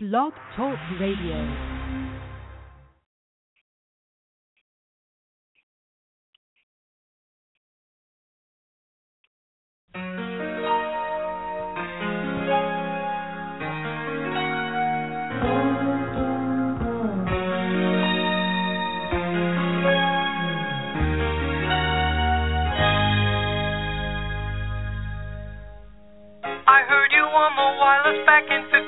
Blog Talk Radio. Back in 52.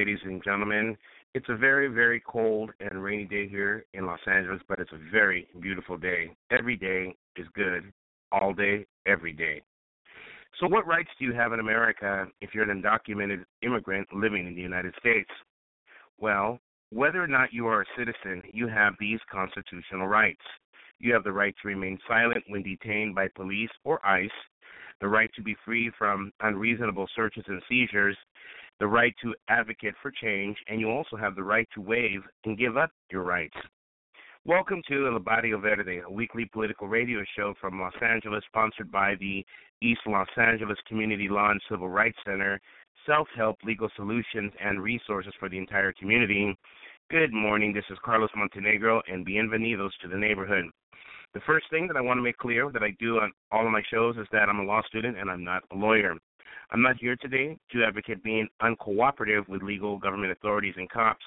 Ladies and gentlemen. It's a very, very cold and rainy day here in Los Angeles, but it's a very beautiful day. Every day is good, all day, every day. So, what rights do you have in America if you're an undocumented immigrant living in the United States? Well, whether or not you are a citizen, you have these constitutional rights. You have the right to remain silent when detained by police or ICE, the right to be free from unreasonable searches and seizures, the right to advocate for change, and you also have the right to waive and give up your rights. Welcome to El Barrio Verde, a weekly political radio show from Los Angeles, sponsored by the East Los Angeles Community Law and Civil Rights Center, self help legal solutions and resources for the entire community. Good morning, this is Carlos Montenegro, and bienvenidos to the neighborhood. The first thing that I want to make clear that I do on all of my shows is that I'm a law student and I'm not a lawyer. I'm not here today to advocate being uncooperative with legal government authorities and cops.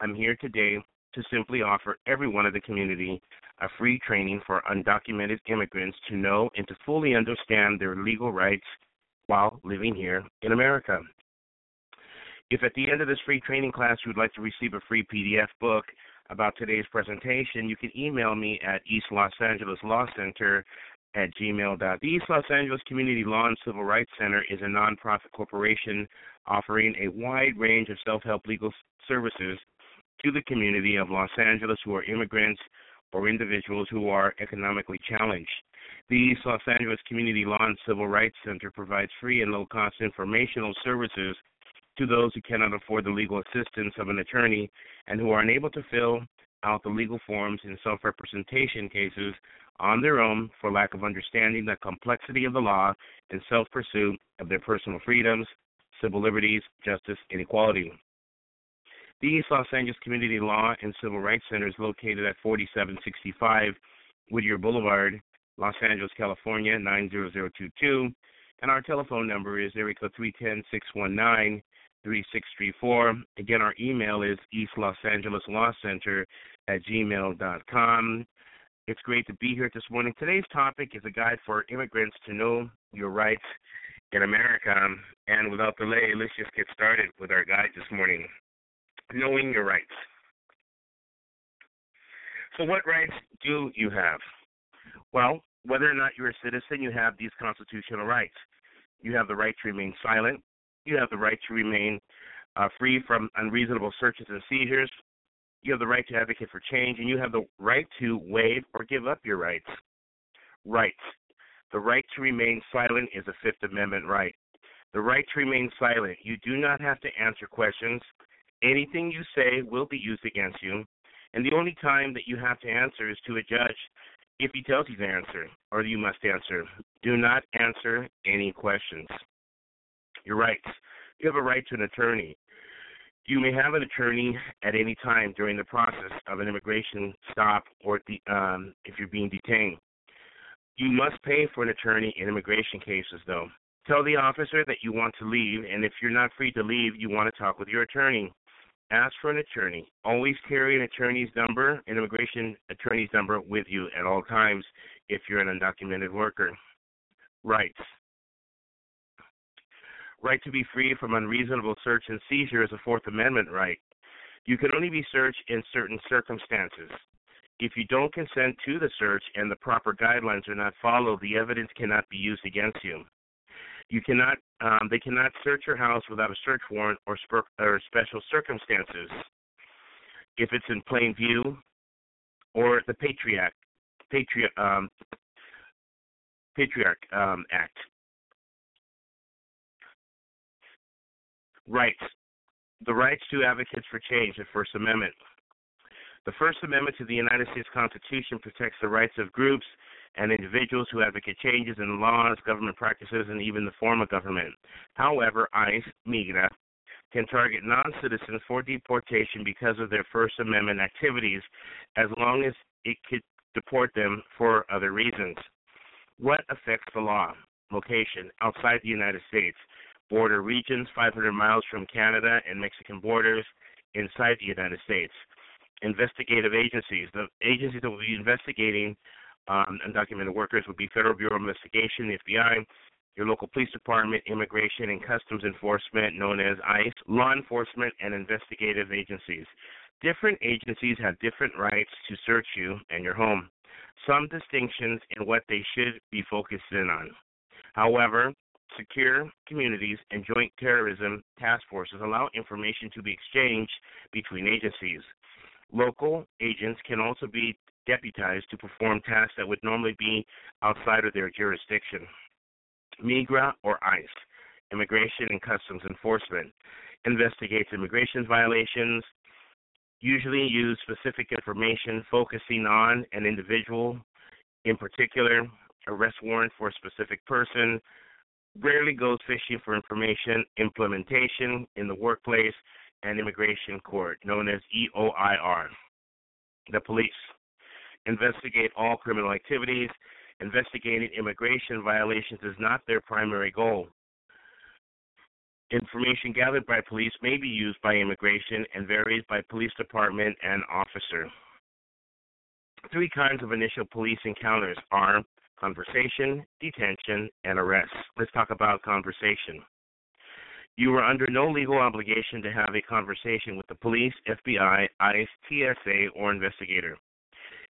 I'm here today to simply offer everyone in the community a free training for undocumented immigrants to know and to fully understand their legal rights while living here in America. If at the end of this free training class you would like to receive a free PDF book about today's presentation, you can email me at East Los Angeles Law Center at gmail. The East Los Angeles Community Law and Civil Rights Center is a nonprofit corporation offering a wide range of self help legal services to the community of Los Angeles who are immigrants or individuals who are economically challenged. The East Los Angeles Community Law and Civil Rights Center provides free and low cost informational services to those who cannot afford the legal assistance of an attorney and who are unable to fill out the legal forms in self representation cases on their own for lack of understanding the complexity of the law and self pursuit of their personal freedoms, civil liberties, justice, and equality. The East Los Angeles Community Law and Civil Rights Center is located at 4765 Whittier Boulevard, Los Angeles, California 90022, and our telephone number is area code 310 3634. Again, our email is East Angeles Law Center at gmail.com. It's great to be here this morning. Today's topic is a guide for immigrants to know your rights in America. And without delay, let's just get started with our guide this morning. Knowing your rights. So, what rights do you have? Well, whether or not you're a citizen, you have these constitutional rights. You have the right to remain silent. You have the right to remain uh, free from unreasonable searches and seizures. You have the right to advocate for change, and you have the right to waive or give up your rights. Rights. The right to remain silent is a Fifth Amendment right. The right to remain silent. You do not have to answer questions. Anything you say will be used against you, and the only time that you have to answer is to a judge if he tells you to answer, or you must answer. Do not answer any questions. Your rights. You have a right to an attorney. You may have an attorney at any time during the process of an immigration stop or the, um, if you're being detained. You must pay for an attorney in immigration cases, though. Tell the officer that you want to leave, and if you're not free to leave, you want to talk with your attorney. Ask for an attorney. Always carry an attorney's number, an immigration attorney's number, with you at all times if you're an undocumented worker. Rights. Right to be free from unreasonable search and seizure is a Fourth Amendment right. You can only be searched in certain circumstances. If you don't consent to the search and the proper guidelines are not followed, the evidence cannot be used against you. You cannot, um, they cannot search your house without a search warrant or, spe- or special circumstances. If it's in plain view, or the Patriot, Patriot, um, Patriarch um, Act. Rights. The rights to advocates for change, the First Amendment. The First Amendment to the United States Constitution protects the rights of groups and individuals who advocate changes in laws, government practices, and even the form of government. However, ICE, MIGRA, can target non citizens for deportation because of their First Amendment activities as long as it could deport them for other reasons. What affects the law? Location outside the United States, border regions 500 miles from Canada and Mexican borders inside the United States. Investigative agencies. The agencies that will be investigating um, undocumented workers would be Federal Bureau of Investigation, the FBI, your local police department, immigration and customs enforcement, known as ICE, law enforcement, and investigative agencies. Different agencies have different rights to search you and your home. Some distinctions in what they should be focused in on. However, secure communities and joint terrorism task forces allow information to be exchanged between agencies. Local agents can also be deputized to perform tasks that would normally be outside of their jurisdiction. MIGRA or ICE, Immigration and Customs Enforcement, investigates immigration violations, usually use specific information focusing on an individual in particular, arrest warrant for a specific person, rarely goes fishing for information, implementation in the workplace, and immigration court, known as EOIR. The police investigate all criminal activities. Investigating immigration violations is not their primary goal. Information gathered by police may be used by immigration and varies by police department and officer. Three kinds of initial police encounters are conversation, detention, and arrest. Let's talk about conversation. You are under no legal obligation to have a conversation with the police, FBI, ICE, TSA, or investigator.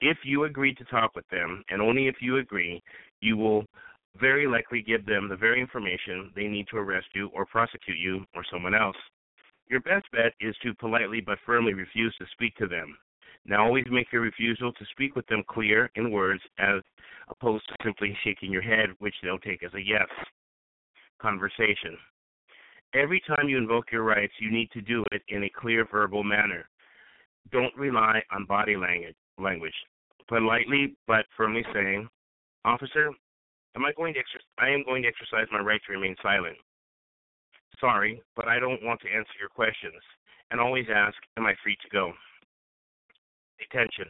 If you agree to talk with them, and only if you agree, you will very likely give them the very information they need to arrest you or prosecute you or someone else. Your best bet is to politely but firmly refuse to speak to them. Now, always make your refusal to speak with them clear in words as opposed to simply shaking your head, which they'll take as a yes. Conversation. Every time you invoke your rights, you need to do it in a clear verbal manner. Don't rely on body language. Language. Politely but firmly saying, Officer, am I going to exer- I am going to exercise my right to remain silent. Sorry, but I don't want to answer your questions. And always ask, Am I free to go? Detention.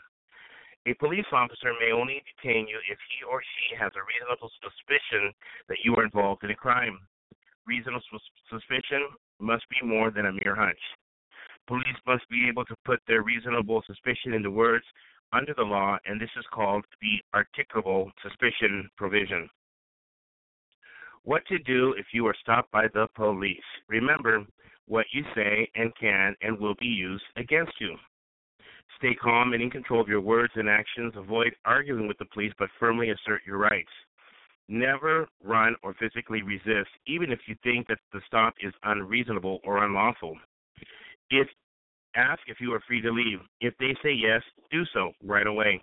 A police officer may only detain you if he or she has a reasonable suspicion that you are involved in a crime. Reasonable suspicion must be more than a mere hunch. Police must be able to put their reasonable suspicion into words under the law, and this is called the articulable suspicion provision. What to do if you are stopped by the police. Remember what you say and can and will be used against you. Stay calm and in control of your words and actions. Avoid arguing with the police, but firmly assert your rights. Never run or physically resist, even if you think that the stop is unreasonable or unlawful. If ask if you are free to leave. If they say yes, do so right away.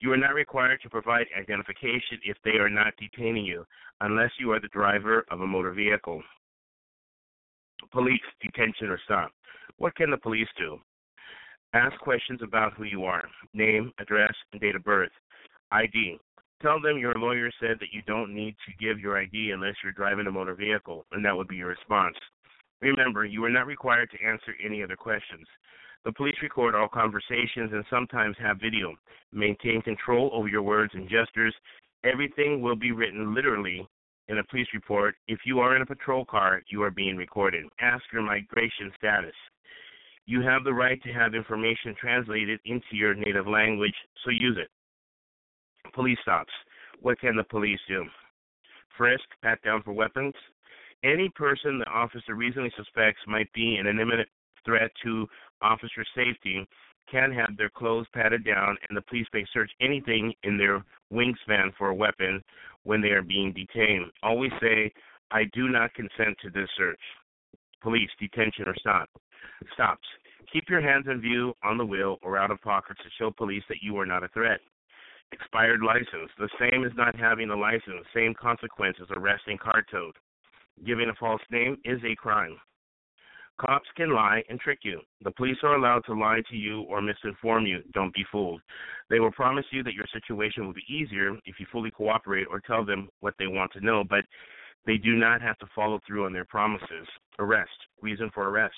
You are not required to provide identification if they are not detaining you, unless you are the driver of a motor vehicle. Police detention or stop. What can the police do? Ask questions about who you are name, address, and date of birth. ID. Tell them your lawyer said that you don't need to give your ID unless you're driving a motor vehicle, and that would be your response. Remember, you are not required to answer any other questions. The police record all conversations and sometimes have video. Maintain control over your words and gestures. Everything will be written literally in a police report. If you are in a patrol car, you are being recorded. Ask your migration status. You have the right to have information translated into your native language, so use it. Police stops. What can the police do? Frisk, pat down for weapons. Any person the officer reasonably suspects might be an imminent threat to officer safety can have their clothes patted down, and the police may search anything in their wingspan for a weapon when they are being detained. Always say, I do not consent to this search. Police, detention, or stop. Stops. Keep your hands in view on the wheel or out of pocket to show police that you are not a threat. Expired license. The same as not having a license. Same consequence As arresting car towed. Giving a false name is a crime. Cops can lie and trick you. The police are allowed to lie to you or misinform you. Don't be fooled. They will promise you that your situation will be easier if you fully cooperate or tell them what they want to know, but they do not have to follow through on their promises. Arrest. Reason for arrest.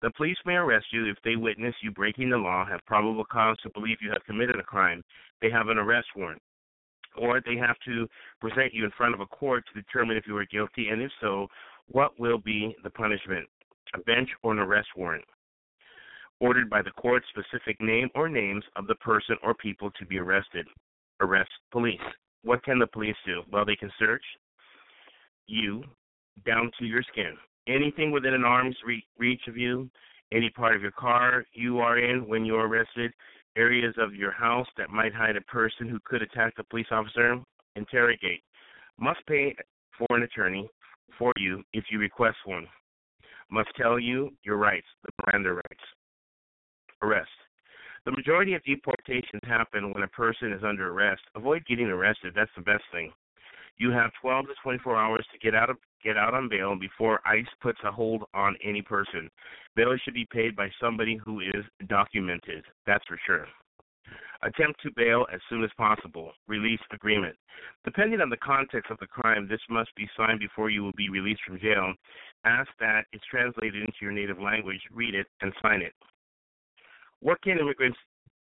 The police may arrest you if they witness you breaking the law, have probable cause to believe you have committed a crime, they have an arrest warrant, or they have to present you in front of a court to determine if you are guilty, and if so, what will be the punishment? A bench or an arrest warrant. Ordered by the court specific name or names of the person or people to be arrested. Arrest police. What can the police do? Well, they can search you down to your skin anything within an arm's re- reach of you, any part of your car you are in when you're arrested, areas of your house that might hide a person who could attack the police officer, interrogate. Must pay for an attorney for you if you request one. Must tell you your rights, the Miranda rights. Arrest. The majority of deportations happen when a person is under arrest. Avoid getting arrested. That's the best thing. You have 12 to 24 hours to get out of get out on bail before ICE puts a hold on any person. Bail should be paid by somebody who is documented. That's for sure. Attempt to bail as soon as possible. Release agreement. Depending on the context of the crime, this must be signed before you will be released from jail. Ask that it's translated into your native language, read it, and sign it. What can immigrants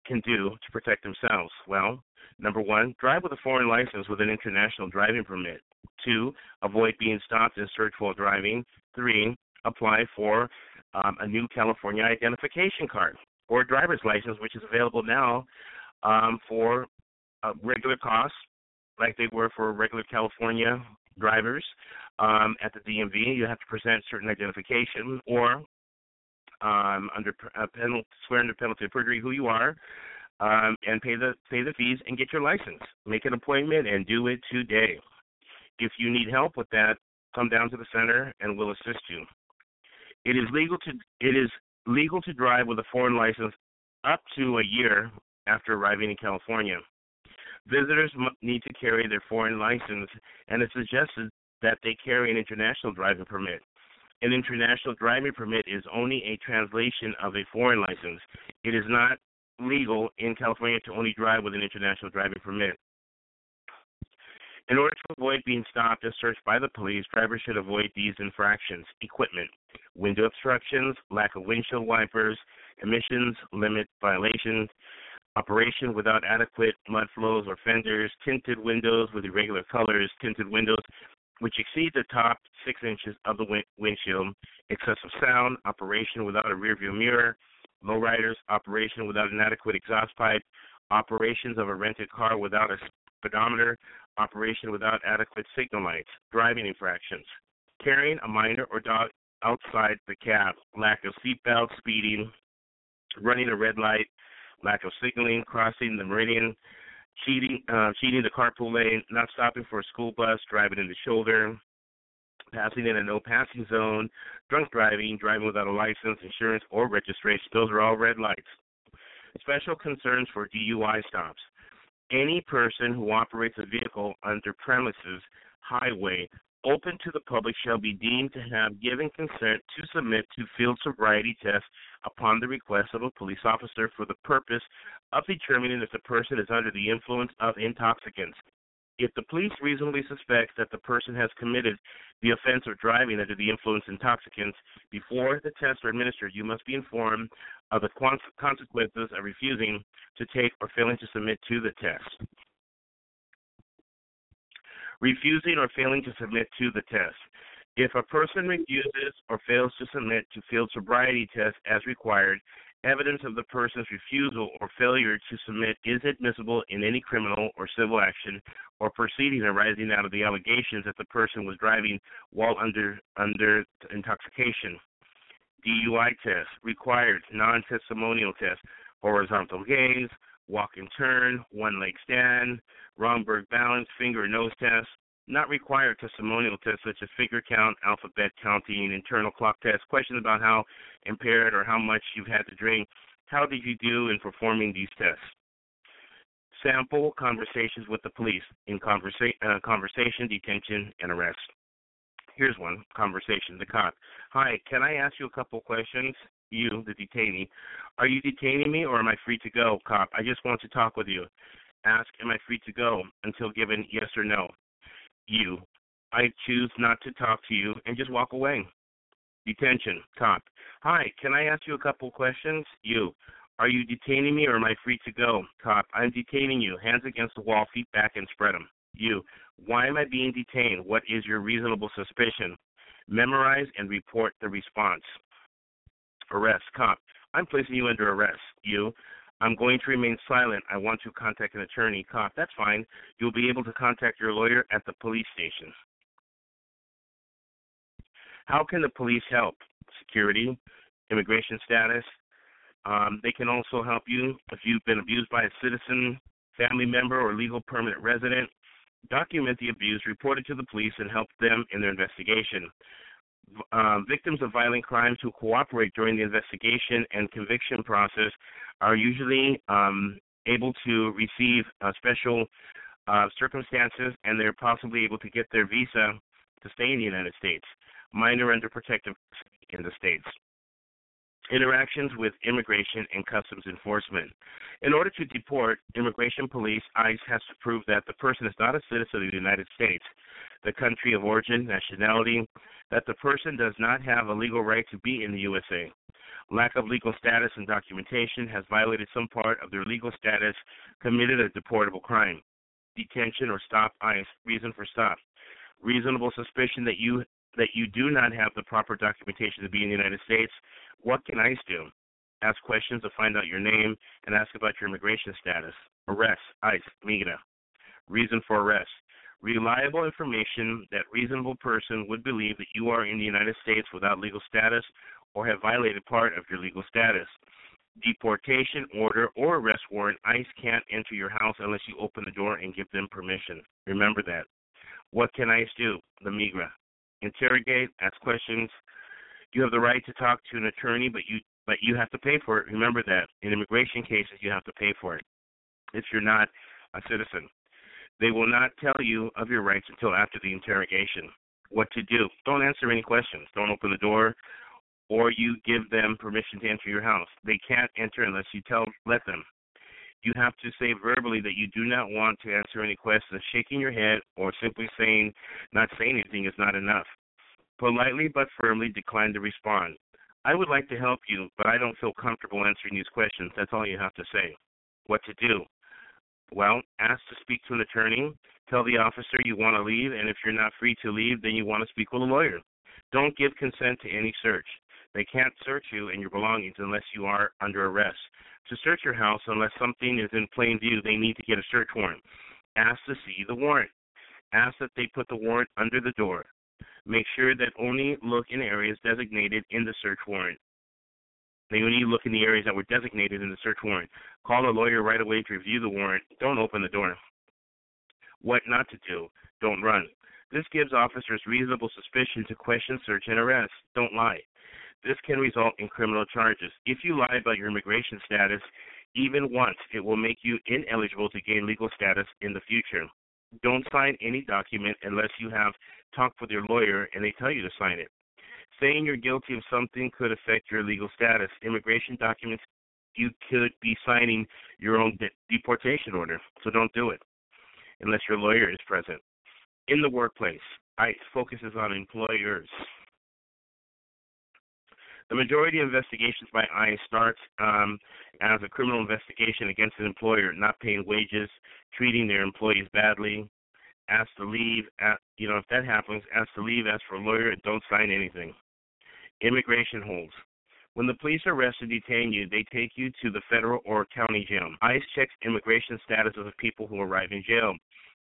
can do to protect themselves? Well, number one, drive with a foreign license with an international driving permit. Two, avoid being stopped and searched while driving. Three, apply for um, a new California identification card or driver's license, which is available now um, for uh, regular costs, like they were for regular California drivers um, at the DMV. You have to present certain identification or um, under uh, penalty, swear under penalty of perjury who you are, um, and pay the pay the fees and get your license. Make an appointment and do it today. If you need help with that, come down to the center and we'll assist you. It is legal to it is legal to drive with a foreign license up to a year after arriving in California. Visitors need to carry their foreign license, and it's suggested that they carry an international driving permit. An international driving permit is only a translation of a foreign license. It is not legal in California to only drive with an international driving permit. In order to avoid being stopped and searched by the police, drivers should avoid these infractions. Equipment, window obstructions, lack of windshield wipers, emissions limit violations, operation without adequate mud flows or fenders, tinted windows with irregular colors, tinted windows which exceed the top six inches of the win- windshield, excessive sound, operation without a rearview mirror, lowriders, operation without an adequate exhaust pipe, operations of a rented car without a speedometer, operation without adequate signal lights, driving infractions, carrying a minor or dog outside the cab, lack of seatbelt, speeding, running a red light, lack of signaling, crossing the meridian, cheating, uh, cheating the carpool lane, not stopping for a school bus, driving in the shoulder, passing in a no passing zone, drunk driving, driving without a license, insurance, or registration. Those are all red lights. Special concerns for DUI stops. Any person who operates a vehicle under premises, highway, open to the public shall be deemed to have given consent to submit to field sobriety tests upon the request of a police officer for the purpose of determining if the person is under the influence of intoxicants. If the police reasonably suspect that the person has committed the offense of driving under the influence of intoxicants, before the tests are administered, you must be informed of the consequences of refusing to take or failing to submit to the test. Refusing or failing to submit to the test. If a person refuses or fails to submit to field sobriety tests as required, evidence of the person's refusal or failure to submit is admissible in any criminal or civil action or proceeding arising out of the allegations that the person was driving while under under intoxication. DUI test required non-testimonial test, horizontal gaze, walk and turn, one leg stand, Romberg balance, finger nose test. Not required testimonial tests such as figure count, alphabet counting, internal clock test, questions about how impaired or how much you've had to drink. How did you do in performing these tests? Sample conversations with the police in conversa- uh, conversation, detention, and arrest. Here's one conversation. The cop. Hi, can I ask you a couple questions? You, the detainee. Are you detaining me or am I free to go? Cop. I just want to talk with you. Ask, am I free to go until given yes or no? You. I choose not to talk to you and just walk away. Detention. Cop. Hi, can I ask you a couple questions? You. Are you detaining me or am I free to go? Cop. I'm detaining you. Hands against the wall, feet back, and spread them. You. Why am I being detained? What is your reasonable suspicion? Memorize and report the response. Arrest. Cop. I'm placing you under arrest. You. I'm going to remain silent. I want to contact an attorney. Cop. That's fine. You'll be able to contact your lawyer at the police station. How can the police help? Security, immigration status. Um, they can also help you if you've been abused by a citizen, family member, or legal permanent resident. Document the abuse, report it to the police, and help them in their investigation. Uh, victims of violent crimes who cooperate during the investigation and conviction process are usually um, able to receive uh, special uh, circumstances, and they're possibly able to get their visa to stay in the United States. Minor under protective in the states. Interactions with immigration and customs enforcement. In order to deport, immigration police ICE has to prove that the person is not a citizen of the United States, the country of origin, nationality, that the person does not have a legal right to be in the USA. Lack of legal status and documentation has violated some part of their legal status, committed a deportable crime. Detention or stop ICE. Reason for stop. Reasonable suspicion that you that you do not have the proper documentation to be in the United States. What can ICE do? Ask questions to find out your name and ask about your immigration status. Arrest. ICE. Migra. Reason for arrest. Reliable information that reasonable person would believe that you are in the United States without legal status or have violated part of your legal status. deportation order or arrest warrant, ICE can't enter your house unless you open the door and give them permission. Remember that. What can ICE do? The Migra. Interrogate, ask questions. You have the right to talk to an attorney, but you but you have to pay for it. Remember that. In immigration cases, you have to pay for it if you're not a citizen. They will not tell you of your rights until after the interrogation. What to do? Don't answer any questions. Don't open the door or you give them permission to enter your house. They can't enter unless you tell let them. You have to say verbally that you do not want to answer any questions. Shaking your head or simply saying not saying anything is not enough. Politely but firmly decline to respond. I would like to help you, but I don't feel comfortable answering these questions. That's all you have to say. What to do? Well, ask to speak to an attorney. Tell the officer you want to leave, and if you're not free to leave, then you want to speak with a lawyer. Don't give consent to any search. They can't search you and your belongings unless you are under arrest. To search your house, unless something is in plain view, they need to get a search warrant. Ask to see the warrant. Ask that they put the warrant under the door. Make sure that only look in areas designated in the search warrant. They only look in the areas that were designated in the search warrant. Call a lawyer right away to review the warrant. Don't open the door. What not to do. Don't run. This gives officers reasonable suspicion to question, search, and arrest. Don't lie. This can result in criminal charges. If you lie about your immigration status, even once, it will make you ineligible to gain legal status in the future. Don't sign any document unless you have talked with your lawyer and they tell you to sign it. Saying you're guilty of something could affect your legal status. Immigration documents, you could be signing your own de- deportation order, so don't do it unless your lawyer is present. In the workplace, ICE focuses on employers. The majority of investigations by ICE starts um, as a criminal investigation against an employer not paying wages, treating their employees badly, ask to leave. You know, if that happens, ask to leave, ask for a lawyer, and don't sign anything. Immigration holds. When the police arrest or detain you, they take you to the federal or county jail. ICE checks immigration status of the people who arrive in jail.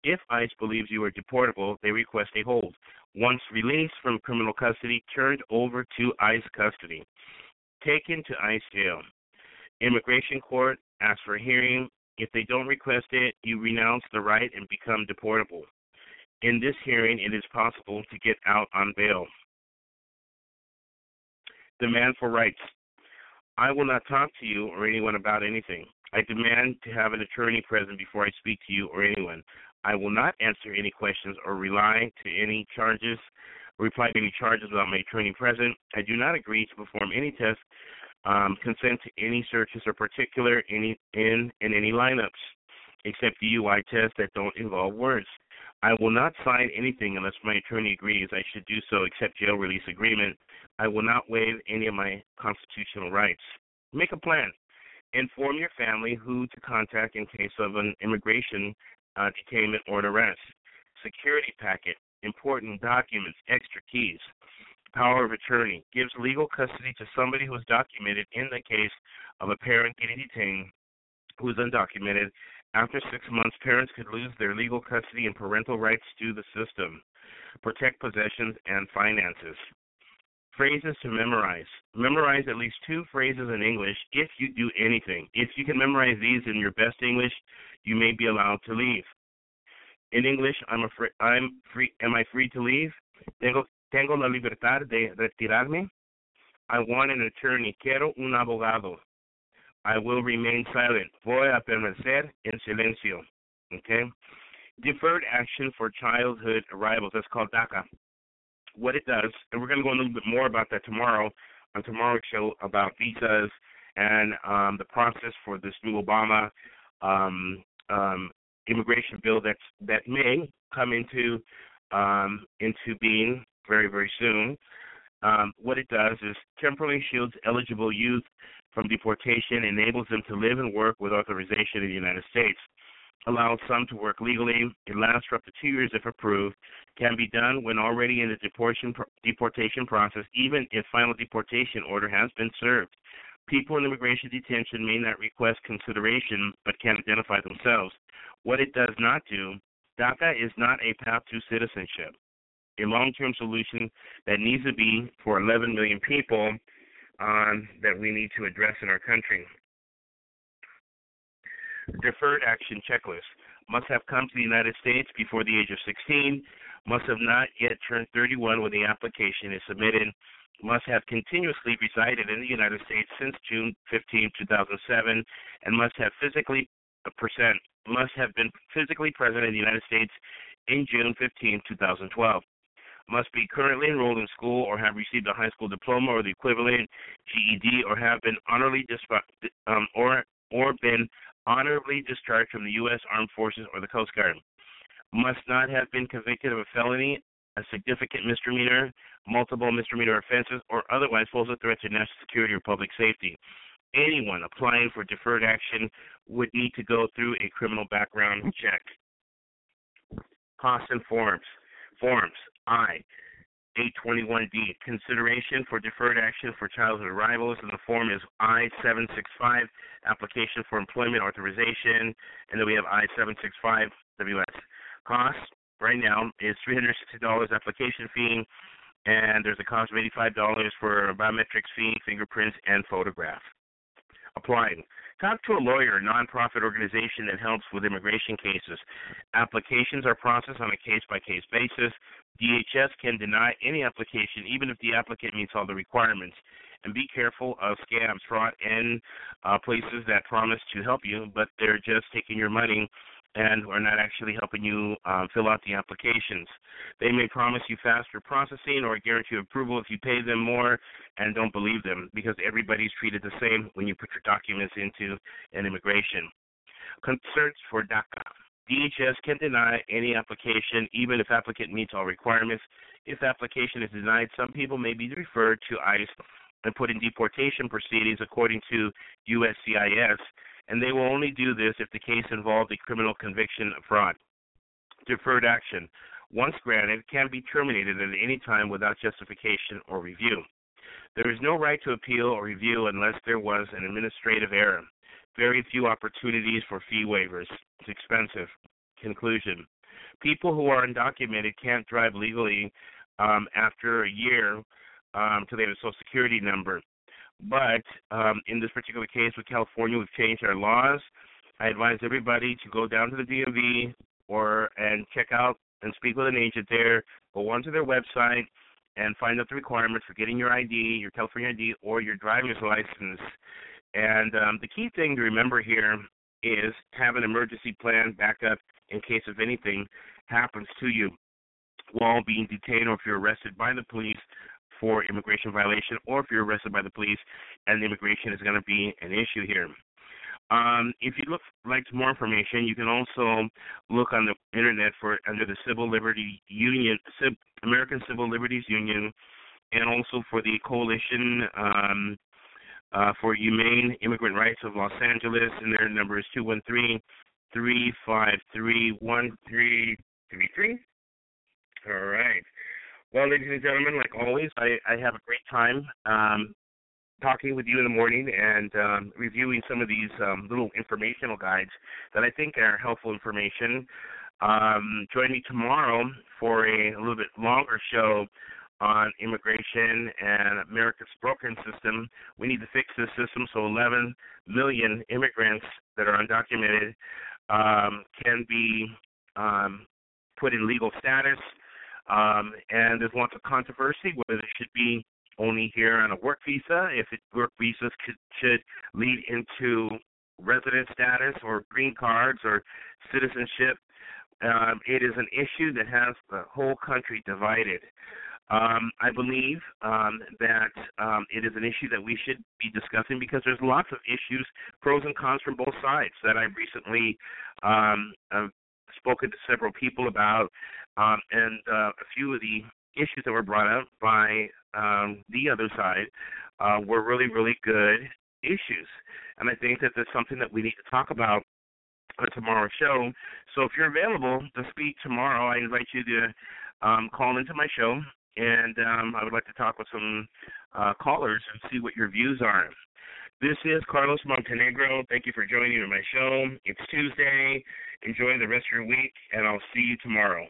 If ICE believes you are deportable, they request a hold. Once released from criminal custody, turned over to ICE custody. Taken to ICE jail. Immigration court asks for a hearing. If they don't request it, you renounce the right and become deportable. In this hearing, it is possible to get out on bail. Demand for rights. I will not talk to you or anyone about anything. I demand to have an attorney present before I speak to you or anyone. I will not answer any questions or rely to any charges, reply to any charges without my attorney present. I do not agree to perform any tests, um, consent to any searches or particular any in in any lineups, except DUI tests that don't involve words. I will not sign anything unless my attorney agrees I should do so, except jail release agreement. I will not waive any of my constitutional rights. Make a plan. Inform your family who to contact in case of an immigration uh, detainment or an arrest. Security packet, important documents, extra keys. Power of attorney gives legal custody to somebody who is documented in the case of a parent getting detained who is undocumented. After six months, parents could lose their legal custody and parental rights to the system. Protect possessions and finances. Phrases to memorize. Memorize at least two phrases in English if you do anything. If you can memorize these in your best English, you may be allowed to leave. In English, I'm afraid I'm free. Am I free to leave? Tengo tengo la libertad de retirarme. I want an attorney. Quiero un abogado. I will remain silent. Voy a permanecer en silencio. Okay. Deferred action for childhood arrivals. That's called DACA. What it does, and we're going to go a little bit more about that tomorrow on tomorrow's show about visas and um, the process for this new Obama um, um, immigration bill that's that may come into um, into being very very soon. Um, what it does is temporarily shields eligible youth from deportation, enables them to live and work with authorization in the United States, allows some to work legally. It lasts for up to two years if approved. Can be done when already in the deportation deportation process, even if final deportation order has been served. People in immigration detention may not request consideration but can identify themselves. What it does not do, DACA is not a path to citizenship. A long-term solution that needs to be for 11 million people um, that we need to address in our country. Deferred action checklist. Must have come to the United States before the age of 16. Must have not yet turned 31 when the application is submitted. Must have continuously resided in the United States since June 15, 2007, and must have physically percent must have been physically present in the United States in June 15, 2012 must be currently enrolled in school or have received a high school diploma or the equivalent GED or have been honorably dis- um, or or been honorably discharged from the U.S. Armed Forces or the Coast Guard. Must not have been convicted of a felony, a significant misdemeanor, multiple misdemeanor offenses, or otherwise pose a threat to national security or public safety. Anyone applying for deferred action would need to go through a criminal background check. Costs and forms. Forms. I. 821D. Consideration for deferred action for childhood arrivals, and the form is I-765, application for employment authorization, and then we have I-765 WS. Cost right now is $360 application fee, and there's a cost of $85 for biometrics fee, fingerprints, and photograph. Applying. Talk to a lawyer, a nonprofit organization that helps with immigration cases. Applications are processed on a case by case basis. DHS can deny any application even if the applicant meets all the requirements. And be careful of scams, fraud, and uh, places that promise to help you, but they're just taking your money and are not actually helping you um, fill out the applications. They may promise you faster processing or guarantee approval if you pay them more, and don't believe them because everybody's treated the same when you put your documents into an immigration. Concerns for DACA. DHS can deny any application even if applicant meets all requirements. If application is denied, some people may be referred to ICE and put in deportation proceedings according to USCIS and they will only do this if the case involved a criminal conviction of fraud. Deferred action, once granted, can be terminated at any time without justification or review. There is no right to appeal or review unless there was an administrative error. Very few opportunities for fee waivers. It's expensive. Conclusion. People who are undocumented can't drive legally um, after a year um, until they have a social security number. But um, in this particular case with California, we've changed our laws. I advise everybody to go down to the DMV or and check out and speak with an agent there. Go onto their website and find out the requirements for getting your ID, your California ID, or your driver's license. And um, the key thing to remember here is have an emergency plan backup in case if anything happens to you while being detained or if you're arrested by the police for immigration violation or if you're arrested by the police and immigration is going to be an issue here. Um, if you look like more information, you can also look on the internet for under the Civil Liberty Union, American Civil Liberties Union, and also for the Coalition um, uh, for Humane Immigrant Rights of Los Angeles, and their number is two one three three five three one three three three. All right. Well, ladies and gentlemen, like always, I, I have a great time um, talking with you in the morning and um, reviewing some of these um, little informational guides that I think are helpful information. Um, join me tomorrow for a, a little bit longer show on immigration and America's broken system. We need to fix this system so 11 million immigrants that are undocumented um, can be um, put in legal status um, and there's lots of controversy whether it should be only here on a work visa, if it, work visas could, should lead into resident status or green cards or citizenship. Um, it is an issue that has the whole country divided. Um, I believe um, that um, it is an issue that we should be discussing because there's lots of issues, pros and cons from both sides that I recently um, uh, spoken to several people about, um, and uh, a few of the issues that were brought up by um, the other side uh, were really, really good issues. And I think that that's something that we need to talk about on tomorrow's show. So if you're available to speak tomorrow, I invite you to um, call into my show, and um, I would like to talk with some uh, callers and see what your views are. This is Carlos Montenegro. Thank you for joining me on my show. It's Tuesday. Enjoy the rest of your week, and I'll see you tomorrow.